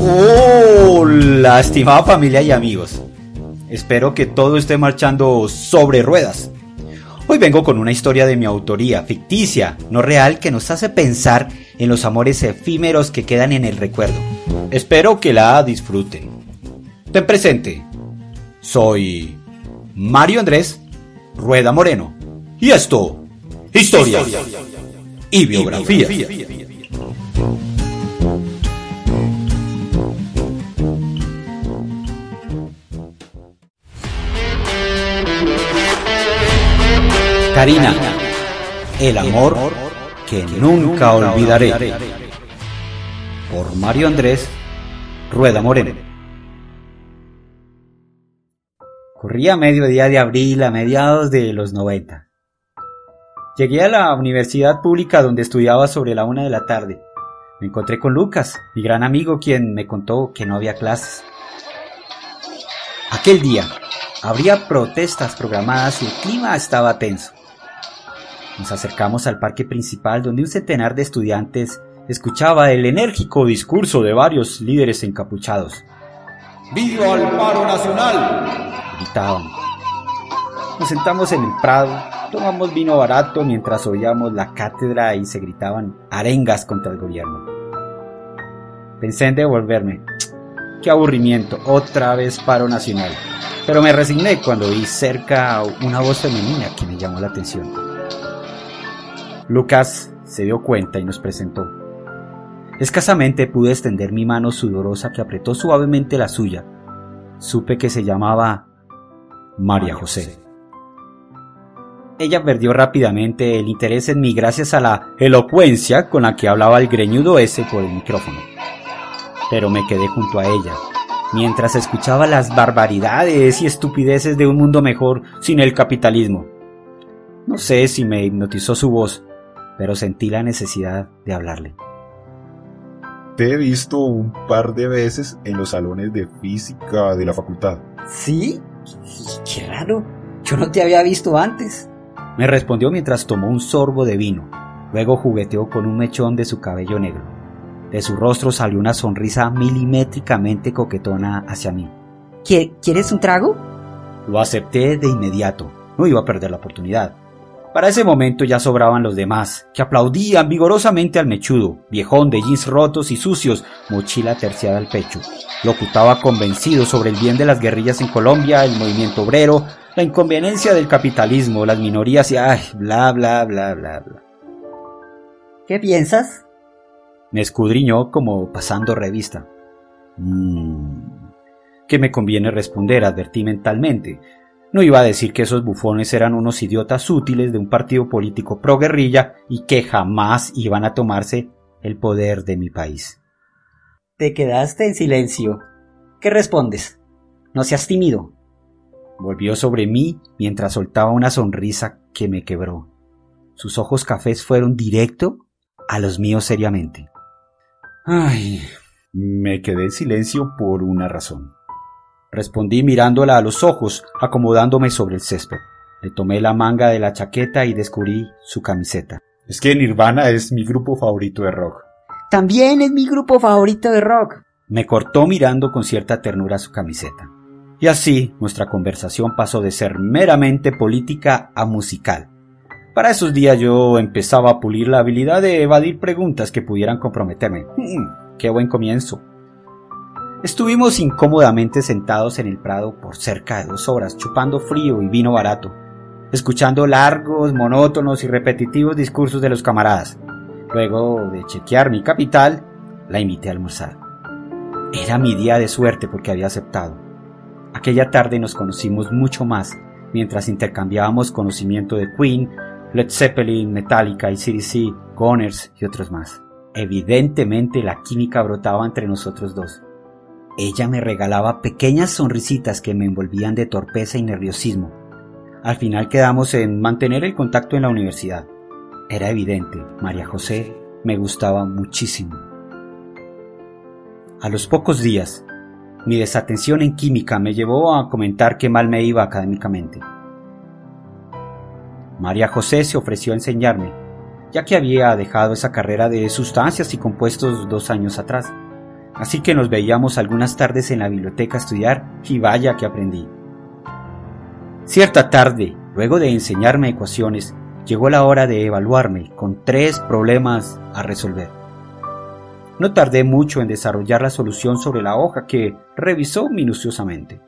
Hola, estimada familia y amigos. Espero que todo esté marchando sobre ruedas. Hoy vengo con una historia de mi autoría, ficticia, no real, que nos hace pensar en los amores efímeros que quedan en el recuerdo. Espero que la disfruten. Ten presente, soy Mario Andrés Rueda Moreno. Y esto, historia y biografía. El amor que nunca olvidaré. Por Mario Andrés Rueda Moreno. Corría mediodía de abril a mediados de los 90. Llegué a la universidad pública donde estudiaba sobre la una de la tarde. Me encontré con Lucas, mi gran amigo, quien me contó que no había clases. Aquel día habría protestas programadas y el clima estaba tenso. Nos acercamos al parque principal donde un centenar de estudiantes escuchaba el enérgico discurso de varios líderes encapuchados. ¡Viva el paro nacional! gritaban. Nos sentamos en el prado, tomamos vino barato mientras oíamos la cátedra y se gritaban arengas contra el gobierno. Pensé en devolverme. Qué aburrimiento, otra vez paro nacional. Pero me resigné cuando vi cerca una voz femenina que me llamó la atención. Lucas se dio cuenta y nos presentó. Escasamente pude extender mi mano sudorosa que apretó suavemente la suya. Supe que se llamaba María José. Ella perdió rápidamente el interés en mí gracias a la elocuencia con la que hablaba el greñudo ese por el micrófono. Pero me quedé junto a ella, mientras escuchaba las barbaridades y estupideces de un mundo mejor sin el capitalismo. No sé si me hipnotizó su voz, pero sentí la necesidad de hablarle. Te he visto un par de veces en los salones de física de la facultad. ¿Sí? Qué raro. Yo no te había visto antes. Me respondió mientras tomó un sorbo de vino. Luego jugueteó con un mechón de su cabello negro. De su rostro salió una sonrisa milimétricamente coquetona hacia mí. ¿Quieres un trago? Lo acepté de inmediato. No iba a perder la oportunidad. Para ese momento ya sobraban los demás, que aplaudían vigorosamente al mechudo, viejón de jeans rotos y sucios, mochila terciada al pecho. Locutaba convencido sobre el bien de las guerrillas en Colombia, el movimiento obrero, la inconveniencia del capitalismo, las minorías y ay, bla bla bla bla bla. ¿Qué piensas? Me escudriñó como pasando revista. Mmm. ¿Qué me conviene responder? advertí mentalmente. No iba a decir que esos bufones eran unos idiotas útiles de un partido político pro guerrilla y que jamás iban a tomarse el poder de mi país. Te quedaste en silencio. ¿Qué respondes? No seas tímido. Volvió sobre mí mientras soltaba una sonrisa que me quebró. Sus ojos cafés fueron directo a los míos seriamente. Ay, me quedé en silencio por una razón. Respondí mirándola a los ojos, acomodándome sobre el césped. Le tomé la manga de la chaqueta y descubrí su camiseta. Es que Nirvana es mi grupo favorito de rock. También es mi grupo favorito de rock. Me cortó mirando con cierta ternura su camiseta. Y así nuestra conversación pasó de ser meramente política a musical. Para esos días yo empezaba a pulir la habilidad de evadir preguntas que pudieran comprometerme. Mm, ¡Qué buen comienzo! Estuvimos incómodamente sentados en el prado por cerca de dos horas, chupando frío y vino barato, escuchando largos, monótonos y repetitivos discursos de los camaradas. Luego de chequear mi capital, la invité a almorzar. Era mi día de suerte porque había aceptado. Aquella tarde nos conocimos mucho más mientras intercambiábamos conocimiento de Queen, Led Zeppelin, Metallica y CDC, Gunners y otros más. Evidentemente la química brotaba entre nosotros dos. Ella me regalaba pequeñas sonrisitas que me envolvían de torpeza y nerviosismo. Al final quedamos en mantener el contacto en la universidad. Era evidente, María José me gustaba muchísimo. A los pocos días, mi desatención en química me llevó a comentar que mal me iba académicamente. María José se ofreció a enseñarme, ya que había dejado esa carrera de sustancias y compuestos dos años atrás. Así que nos veíamos algunas tardes en la biblioteca a estudiar y vaya que aprendí. Cierta tarde, luego de enseñarme ecuaciones, llegó la hora de evaluarme con tres problemas a resolver. No tardé mucho en desarrollar la solución sobre la hoja que revisó minuciosamente.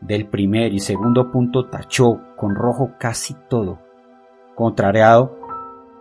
Del primer y segundo punto tachó con rojo casi todo. Contrariado,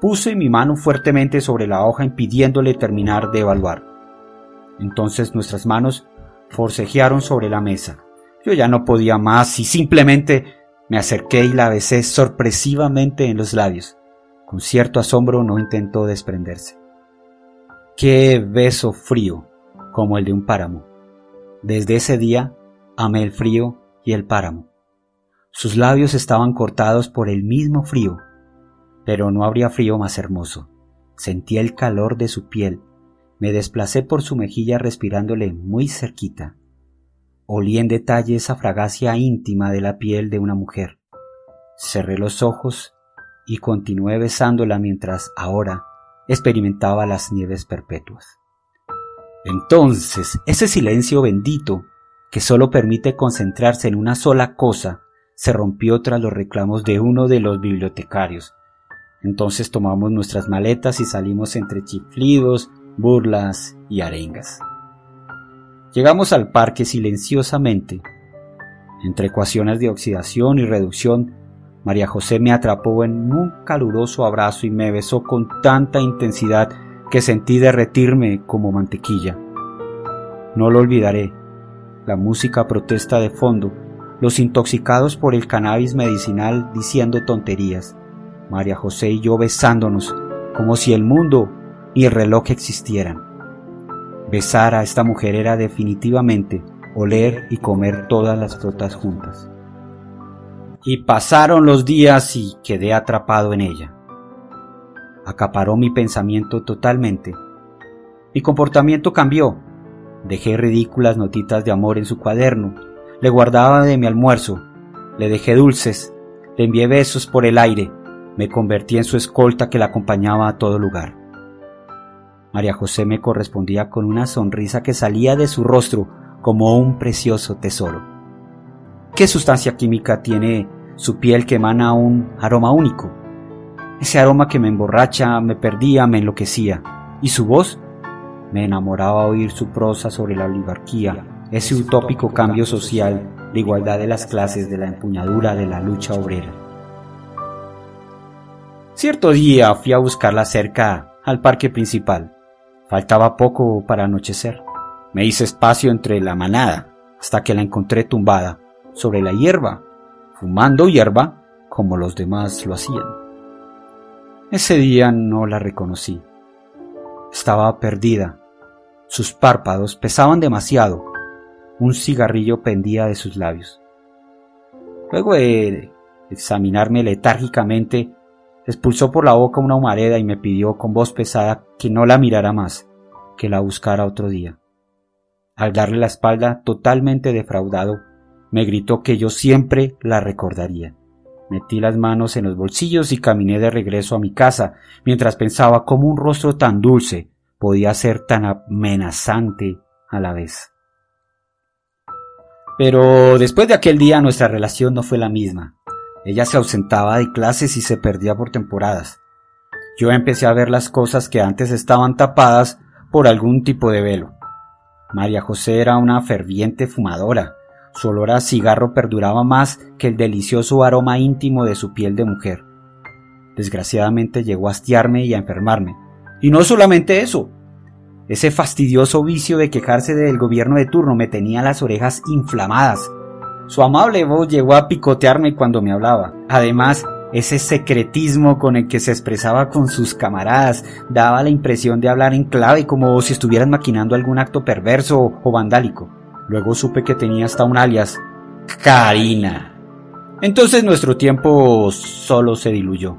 puse mi mano fuertemente sobre la hoja impidiéndole terminar de evaluar. Entonces nuestras manos forcejearon sobre la mesa. Yo ya no podía más y simplemente me acerqué y la besé sorpresivamente en los labios. Con cierto asombro no intentó desprenderse. Qué beso frío, como el de un páramo. Desde ese día amé el frío y el páramo. Sus labios estaban cortados por el mismo frío, pero no habría frío más hermoso. Sentí el calor de su piel, me desplacé por su mejilla respirándole muy cerquita. Olí en detalle esa fragacia íntima de la piel de una mujer. Cerré los ojos y continué besándola mientras ahora experimentaba las nieves perpetuas. Entonces, ese silencio bendito, que solo permite concentrarse en una sola cosa, se rompió tras los reclamos de uno de los bibliotecarios. Entonces tomamos nuestras maletas y salimos entre chiflidos, burlas y arengas. Llegamos al parque silenciosamente. Entre ecuaciones de oxidación y reducción, María José me atrapó en un caluroso abrazo y me besó con tanta intensidad que sentí derretirme como mantequilla. No lo olvidaré. La música protesta de fondo, los intoxicados por el cannabis medicinal diciendo tonterías, María José y yo besándonos como si el mundo y el reloj existieran. Besar a esta mujer era definitivamente oler y comer todas las frutas juntas. Y pasaron los días y quedé atrapado en ella. Acaparó mi pensamiento totalmente. Mi comportamiento cambió. Dejé ridículas notitas de amor en su cuaderno. Le guardaba de mi almuerzo. Le dejé dulces. Le envié besos por el aire. Me convertí en su escolta que la acompañaba a todo lugar. María José me correspondía con una sonrisa que salía de su rostro como un precioso tesoro. ¿Qué sustancia química tiene su piel que emana un aroma único? Ese aroma que me emborracha, me perdía, me enloquecía. ¿Y su voz? Me enamoraba oír su prosa sobre la oligarquía, ese utópico cambio social, la igualdad de las clases, de la empuñadura de la lucha obrera. Cierto día fui a buscarla cerca al parque principal. Faltaba poco para anochecer. Me hice espacio entre la manada hasta que la encontré tumbada sobre la hierba, fumando hierba como los demás lo hacían. Ese día no la reconocí. Estaba perdida. Sus párpados pesaban demasiado. Un cigarrillo pendía de sus labios. Luego de examinarme letárgicamente, expulsó por la boca una humareda y me pidió con voz pesada que no la mirara más, que la buscara otro día. Al darle la espalda, totalmente defraudado, me gritó que yo siempre la recordaría. Metí las manos en los bolsillos y caminé de regreso a mi casa, mientras pensaba cómo un rostro tan dulce podía ser tan amenazante a la vez. Pero después de aquel día nuestra relación no fue la misma. Ella se ausentaba de clases y se perdía por temporadas. Yo empecé a ver las cosas que antes estaban tapadas por algún tipo de velo. María José era una ferviente fumadora. Su olor a cigarro perduraba más que el delicioso aroma íntimo de su piel de mujer. Desgraciadamente llegó a hastiarme y a enfermarme. Y no solamente eso. Ese fastidioso vicio de quejarse del gobierno de turno me tenía las orejas inflamadas su amable voz llegó a picotearme cuando me hablaba. Además, ese secretismo con el que se expresaba con sus camaradas daba la impresión de hablar en clave como si estuvieran maquinando algún acto perverso o vandálico. Luego supe que tenía hasta un alias, Karina. Entonces nuestro tiempo solo se diluyó.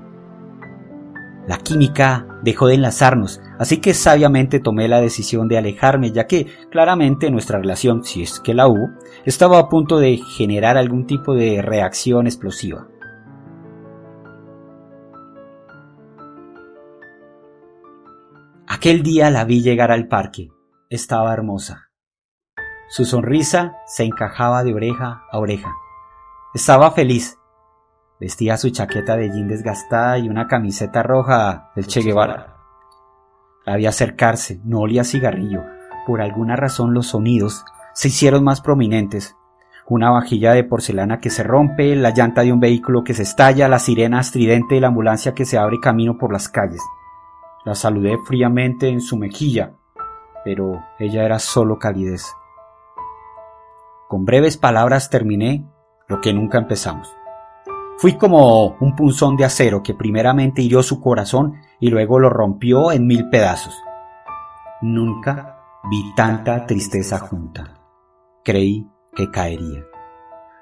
La química dejó de enlazarnos, así que sabiamente tomé la decisión de alejarme, ya que claramente nuestra relación, si es que la hubo, estaba a punto de generar algún tipo de reacción explosiva. Aquel día la vi llegar al parque. estaba hermosa. Su sonrisa se encajaba de oreja a oreja. Estaba feliz. Vestía su chaqueta de jean desgastada y una camiseta roja del Che Guevara. La vi acercarse, no olía cigarrillo. Por alguna razón los sonidos se hicieron más prominentes. Una vajilla de porcelana que se rompe, la llanta de un vehículo que se estalla, la sirena estridente de la ambulancia que se abre camino por las calles. La saludé fríamente en su mejilla, pero ella era solo calidez. Con breves palabras terminé lo que nunca empezamos. Fui como un punzón de acero que primeramente hirió su corazón y luego lo rompió en mil pedazos. Nunca vi tanta tristeza junta. Creí que caería.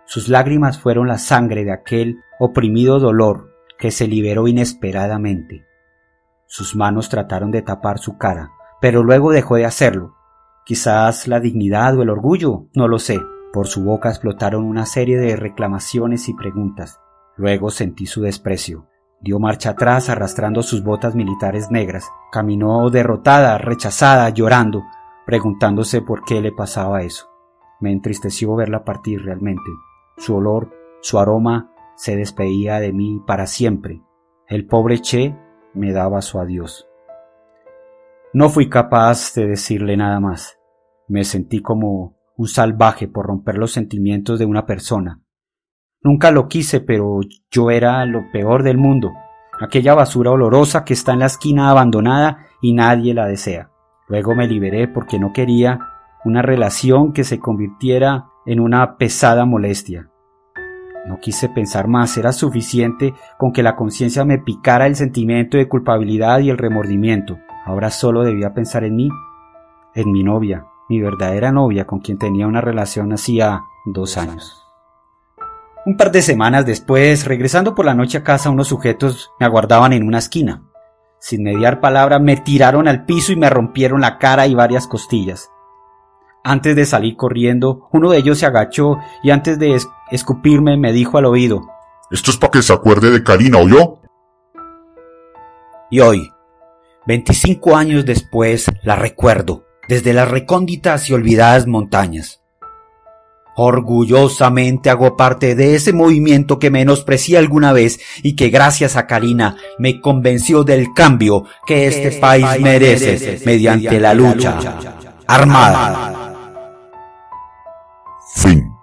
Sus lágrimas fueron la sangre de aquel oprimido dolor que se liberó inesperadamente. Sus manos trataron de tapar su cara, pero luego dejó de hacerlo. Quizás la dignidad o el orgullo, no lo sé. Por su boca explotaron una serie de reclamaciones y preguntas. Luego sentí su desprecio. Dio marcha atrás arrastrando sus botas militares negras. Caminó derrotada, rechazada, llorando, preguntándose por qué le pasaba eso. Me entristeció verla partir realmente. Su olor, su aroma, se despedía de mí para siempre. El pobre Che me daba su adiós. No fui capaz de decirle nada más. Me sentí como un salvaje por romper los sentimientos de una persona. Nunca lo quise, pero yo era lo peor del mundo, aquella basura olorosa que está en la esquina abandonada y nadie la desea. Luego me liberé porque no quería una relación que se convirtiera en una pesada molestia. No quise pensar más, era suficiente con que la conciencia me picara el sentimiento de culpabilidad y el remordimiento. Ahora solo debía pensar en mí, en mi novia, mi verdadera novia con quien tenía una relación hacía dos años. Un par de semanas después, regresando por la noche a casa, unos sujetos me aguardaban en una esquina. Sin mediar palabra, me tiraron al piso y me rompieron la cara y varias costillas. Antes de salir corriendo, uno de ellos se agachó y antes de escupirme me dijo al oído, Esto es para que se acuerde de Karina, yo? Y hoy, 25 años después, la recuerdo, desde las recónditas y olvidadas montañas. Orgullosamente hago parte de ese movimiento que menosprecié alguna vez y que gracias a Karina me convenció del cambio que este, este país, merece, mediante, la lucha, armada. Fin.